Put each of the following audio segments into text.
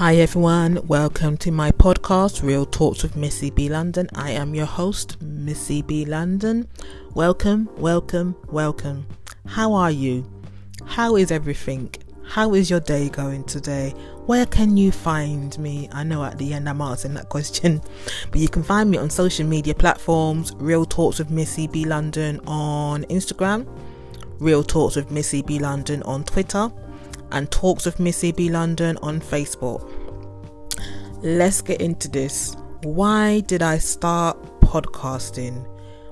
Hi everyone, welcome to my podcast, Real Talks with Missy B London. I am your host, Missy B London. Welcome, welcome, welcome. How are you? How is everything? How is your day going today? Where can you find me? I know at the end I'm asking that question, but you can find me on social media platforms Real Talks with Missy B London on Instagram, Real Talks with Missy B London on Twitter and Talks with Missy B London on Facebook. Let's get into this. Why did I start podcasting?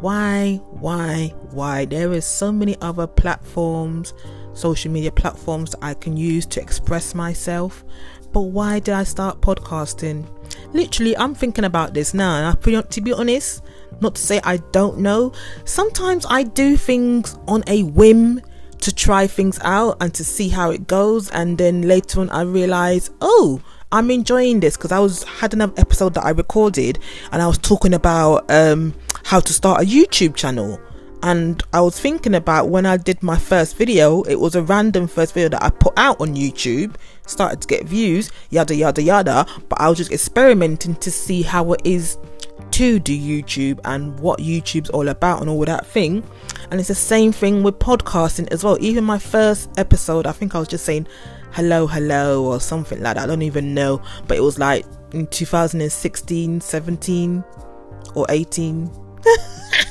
Why, why, why? There is so many other platforms, social media platforms I can use to express myself. But why did I start podcasting? Literally, I'm thinking about this now, and I, to be honest, not to say I don't know. Sometimes I do things on a whim to try things out and to see how it goes. And then later on I realized, oh I'm enjoying this because I was had another episode that I recorded and I was talking about um how to start a YouTube channel. And I was thinking about when I did my first video it was a random first video that I put out on YouTube started to get views yada yada yada. But I was just experimenting to see how it is to do YouTube and what YouTube's all about and all that thing. And it's the same thing with podcasting as well. Even my first episode, I think I was just saying hello, hello, or something like that. I don't even know. But it was like in 2016, 17, or 18.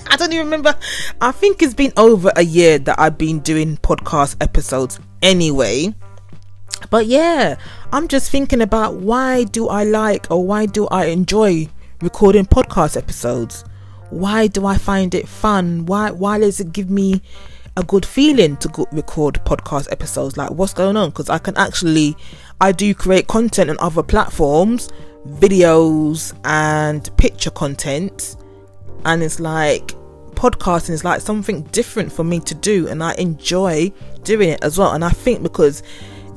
I don't even remember. I think it's been over a year that I've been doing podcast episodes anyway. But yeah, I'm just thinking about why do I like or why do I enjoy recording podcast episodes? Why do I find it fun? Why why does it give me a good feeling to go record podcast episodes? Like what's going on? Because I can actually I do create content on other platforms, videos and picture content, and it's like podcasting is like something different for me to do and I enjoy doing it as well. And I think because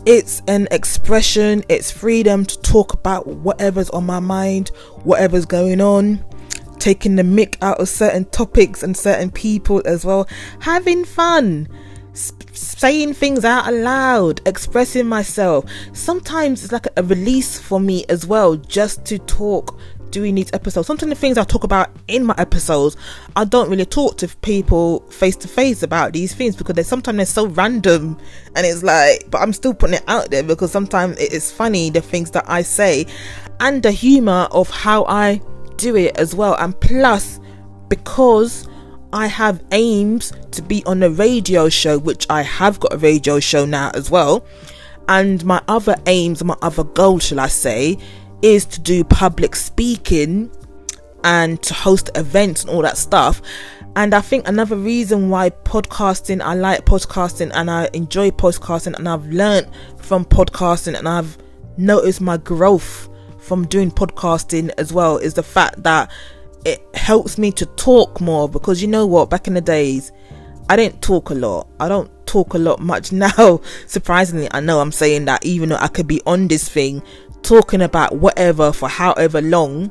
it's an expression, it's freedom to talk about whatever's on my mind, whatever's going on, taking the mick out of certain topics and certain people as well, having fun, saying things out aloud, expressing myself. Sometimes it's like a release for me as well, just to talk doing these episodes. Sometimes the things I talk about in my episodes, I don't really talk to people face to face about these things because they sometimes they're so random and it's like, but I'm still putting it out there because sometimes it is funny the things that I say and the humor of how I do it as well. And plus, because I have aims to be on a radio show, which I have got a radio show now as well. And my other aims, my other goal, shall I say, is to do public speaking and to host events and all that stuff. And I think another reason why podcasting, I like podcasting and I enjoy podcasting and I've learned from podcasting and I've noticed my growth from doing podcasting as well is the fact that it helps me to talk more because you know what, back in the days, I didn't talk a lot. I don't talk a lot much now. Surprisingly, I know I'm saying that even though I could be on this thing talking about whatever for however long,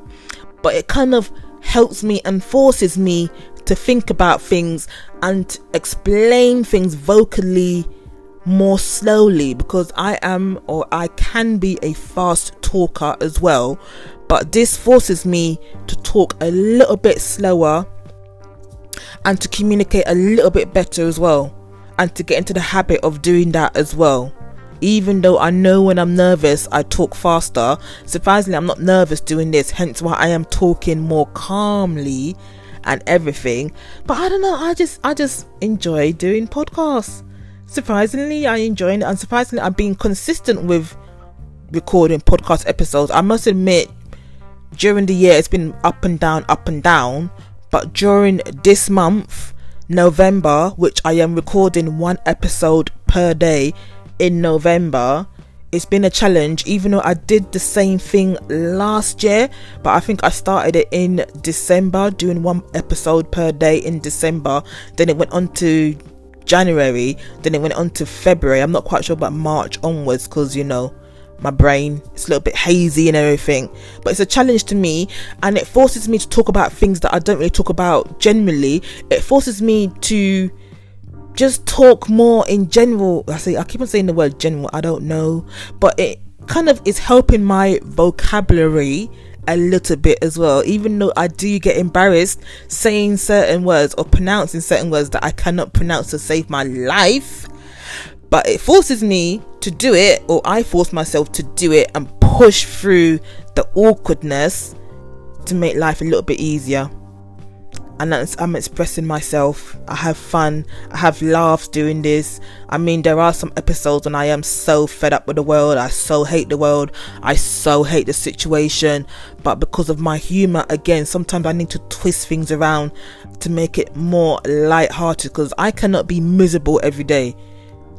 but it kind of helps me and forces me to think about things and explain things vocally more slowly because I am or I can be a fast talker as well, but this forces me to talk a little bit slower and to communicate a little bit better as well and to get into the habit of doing that as well even though I know when I'm nervous, I talk faster. Surprisingly, I'm not nervous doing this, hence why I am talking more calmly and everything. But I don't know, I just I just enjoy doing podcasts. Surprisingly, I enjoy it, and surprisingly, I've been consistent with recording podcast episodes. I must admit, during the year, it's been up and down, up and down. But during this month, November, which I am recording one episode per day, in November. It's been a challenge, even though I did the same thing last year, but I think I started it in December, doing one episode per day in December. Then it went on to January, then it went on to February. I'm not quite sure about March onwards because you know my brain it's a little bit hazy and everything but it's a challenge to me and it forces me to talk about things that i don't really talk about generally it forces me to just talk more in general. I say I keep on saying the word general. I don't know, but it kind of is helping my vocabulary a little bit as well, even though I do get embarrassed saying certain words or pronouncing certain words that I cannot pronounce to save my life. But it forces me to do it, or I force myself to do it and push through the awkwardness to make life a little bit easier and I'm expressing myself. I have fun. I have laughs doing this. I mean, there are some episodes when I am so fed up with the world. I so hate the world. I so hate the situation. But because of my humor, again, sometimes I need to twist things around to make it more light-hearted because I cannot be miserable every day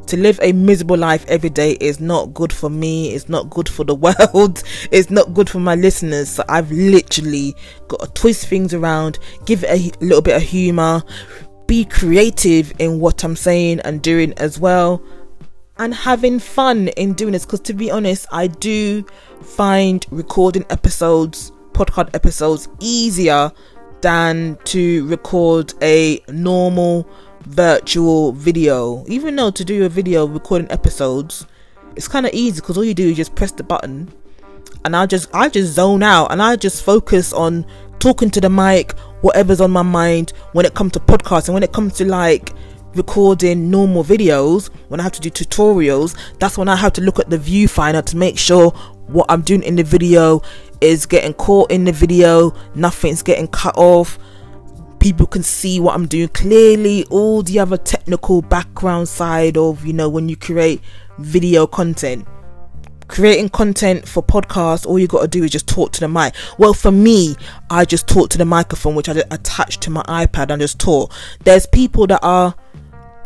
to live a miserable life every day is not good for me it's not good for the world it's not good for my listeners. So i've literally got to twist things around give it a little bit of humor be creative in what i'm saying and doing as well and having fun in doing this. Because to be honest i do find recording episodes podcast episodes easier than to record a normal virtual video. Even though to do a video recording episodes, it's kind of easy because all you do is just press the button, and I just I just zone out and I just focus on talking to the mic, whatever's on my mind when it comes to podcasts and when it comes to like recording normal videos. When I have to do tutorials that's when I have to look at the viewfinder to make sure what I'm doing in the video is getting caught in the video nothing's getting cut off people can see what I'm doing clearly, all the other technical background side of, you know, when you create video content. Creating content for podcasts, all you got to do is just talk to the mic. Well, for me, I just talk to the microphone, which I attach to my iPad and just talk. There's people that are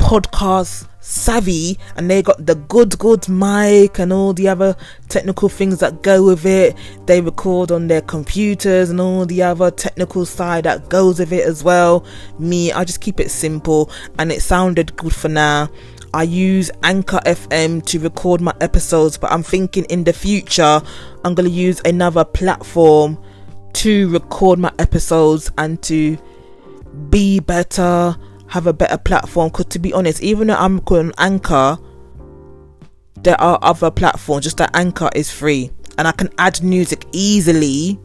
podcast savvy and they got the good good mic and all the other technical things that go with it. They record on their computers and all the other technical side that goes with it as well. Me i just keep it simple and it sounded good for now. I use Anchor FM to record my episodes, but I'm thinking in the future I'm going to use another platform to record my episodes and to be better have a better platform because to be honest even though i'm calling anchor there are other platforms just that anchor is free. And i can add music easily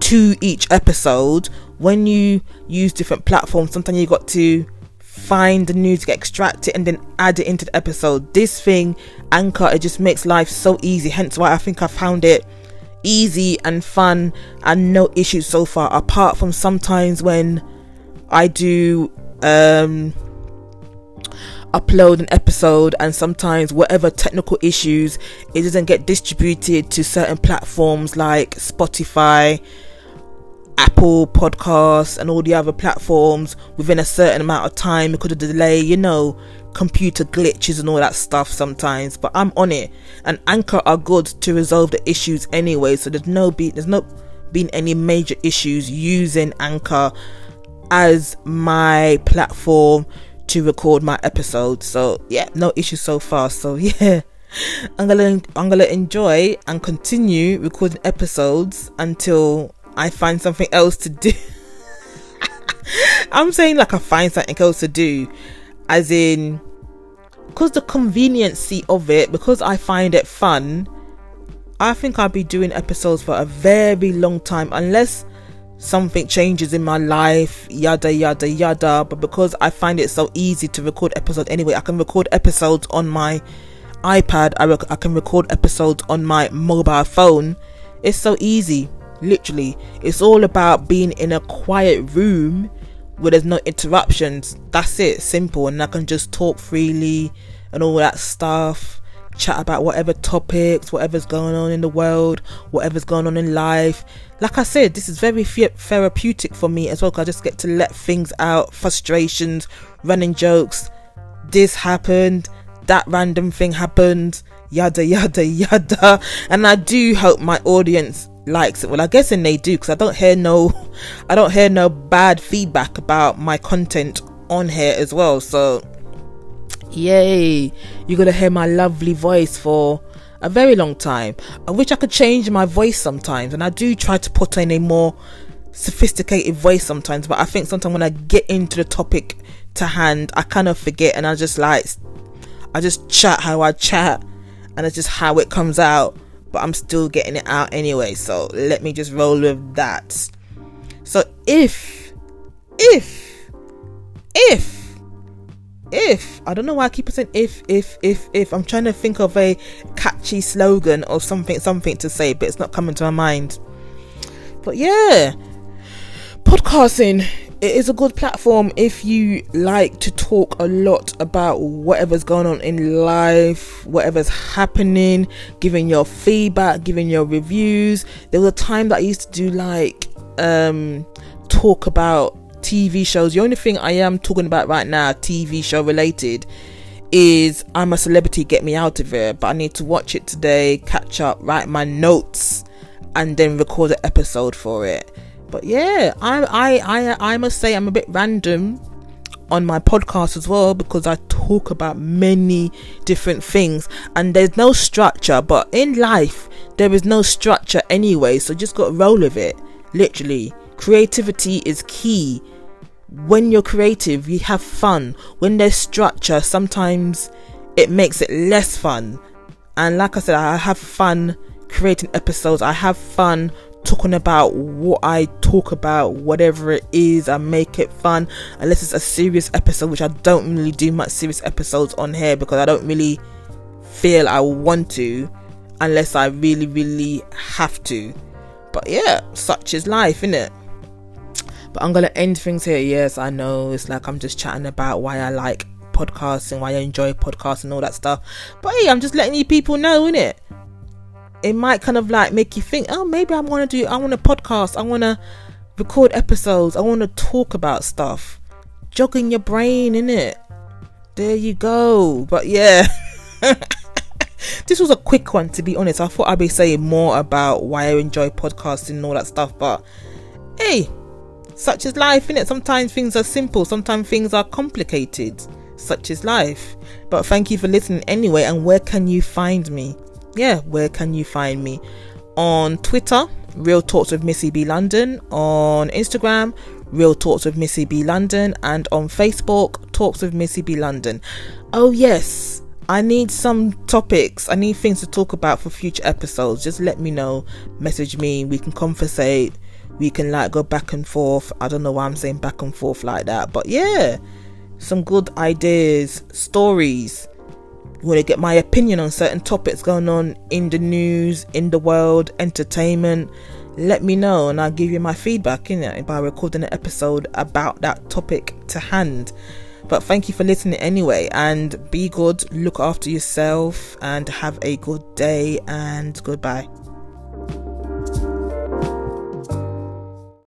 to each episode. When you use different platforms sometimes you got to find the music extract it and then add it into the episode. This thing anchor it just makes life so easy hence why i think i found it easy and fun and no issues so far apart from sometimes when i do um, upload an episode and sometimes whatever technical issues it doesn't get distributed to certain platforms like Spotify Apple podcasts and all the other platforms within a certain amount of time because of the delay you know computer glitches and all that stuff sometimes. But I'm on it and Anchor are good to resolve the issues anyway so there's no be there's not been any major issues using Anchor as my platform to record my episodes. So yeah, no issues so far. So yeah. I'm gonna I'm gonna enjoy and continue recording episodes until I find something else to do. I'm saying like I find something else to do, as in, because the conveniency of it, because I find it fun. I think I'll be doing episodes for a very long time, unless something changes in my life, yada yada yada. But because I find it so easy to record episodes anyway, I can record episodes on my iPad, I, rec- I can record episodes on my mobile phone. It's so easy, literally. It's all about being in a quiet room where there's no interruptions. That's it, simple, and I can just talk freely and all that stuff chat about whatever topics, whatever's going on in the world, whatever's going on in life. Like I said, this is very therapeutic for me as well because I just get to let things out, frustrations, running jokes. This happened, that random thing happened, yada yada yada. And I do hope my audience likes it. Well, I guess and they do because I don't hear no, I don't hear no bad feedback about my content on here as well. So Yay! You're gonna hear my lovely voice for a very long time. I wish I could change my voice sometimes, and I do try to put in a more sophisticated voice sometimes, but I think sometimes when I get into the topic to hand, I kind of forget and I just like, I just chat how I chat, and it's just how it comes out. but I'm still getting it out anyway. So let me just roll with that. So if, if, if, if, I don't know why I keep saying if, if, if, if, I'm trying to think of a catchy slogan or something, something to say, but it's not coming to my mind. But yeah, podcasting it is a good platform if you like to talk a lot about whatever's going on in life, whatever's happening, giving your feedback, giving your reviews. There was a time that I used to do like um talk about TV shows. The only thing I am talking about right now, TV show related, is I'm a celebrity, get me out of here. But I need to watch it today, catch up, write my notes, and then record an episode for it. But yeah, I I I I must say I'm a bit random on my podcast as well because I talk about many different things and there's no structure. But in life, there is no structure anyway, so just got to roll with it. Literally, creativity is key. When you're creative, you have fun. When there's structure, sometimes it makes it less fun. And like I said, I have fun creating episodes. I have fun talking about what I talk about, whatever it is, I make it fun. Unless it's a serious episode, which I don't really do much serious episodes on here because I don't really feel I want to, unless I really, really have to. But yeah, such is life, isn't it? But I'm gonna end things here. Yes, I know it's like I'm just chatting about why I like podcasting, why I enjoy podcasting, and all that stuff. But hey, I'm just letting you people know, innit? it It might kind of like make you think, oh, maybe I want to do, I want a podcast, I want to record episodes, I want to talk about stuff. Jogging your brain, in it. There you go. But yeah. this was a quick one to be honest. I thought I'd be saying more about why I enjoy podcasting and all that stuff, but hey, such is life, innit? Sometimes things are simple, sometimes things are complicated. Such is life. But thank you for listening anyway, and where can you find me? yeah, where can you find me? On Twitter, Real Talks with Missy B London. On Instagram, Real Talks with Missy B London. And on Facebook, Talks with Missy B London. Oh, yes. I need some topics. I need things to talk about for future episodes. Just let me know. Message me. We can conversate. We can like go back and forth. I don't know why I'm saying back and forth like that. But yeah, some good ideas, stories you want to get my opinion on certain topics going on in the news, in the world, entertainment, let me know and I'll give you my feedback in it by recording an episode about that topic to hand. But thank you for listening anyway and be good, look after yourself and have a good day and goodbye.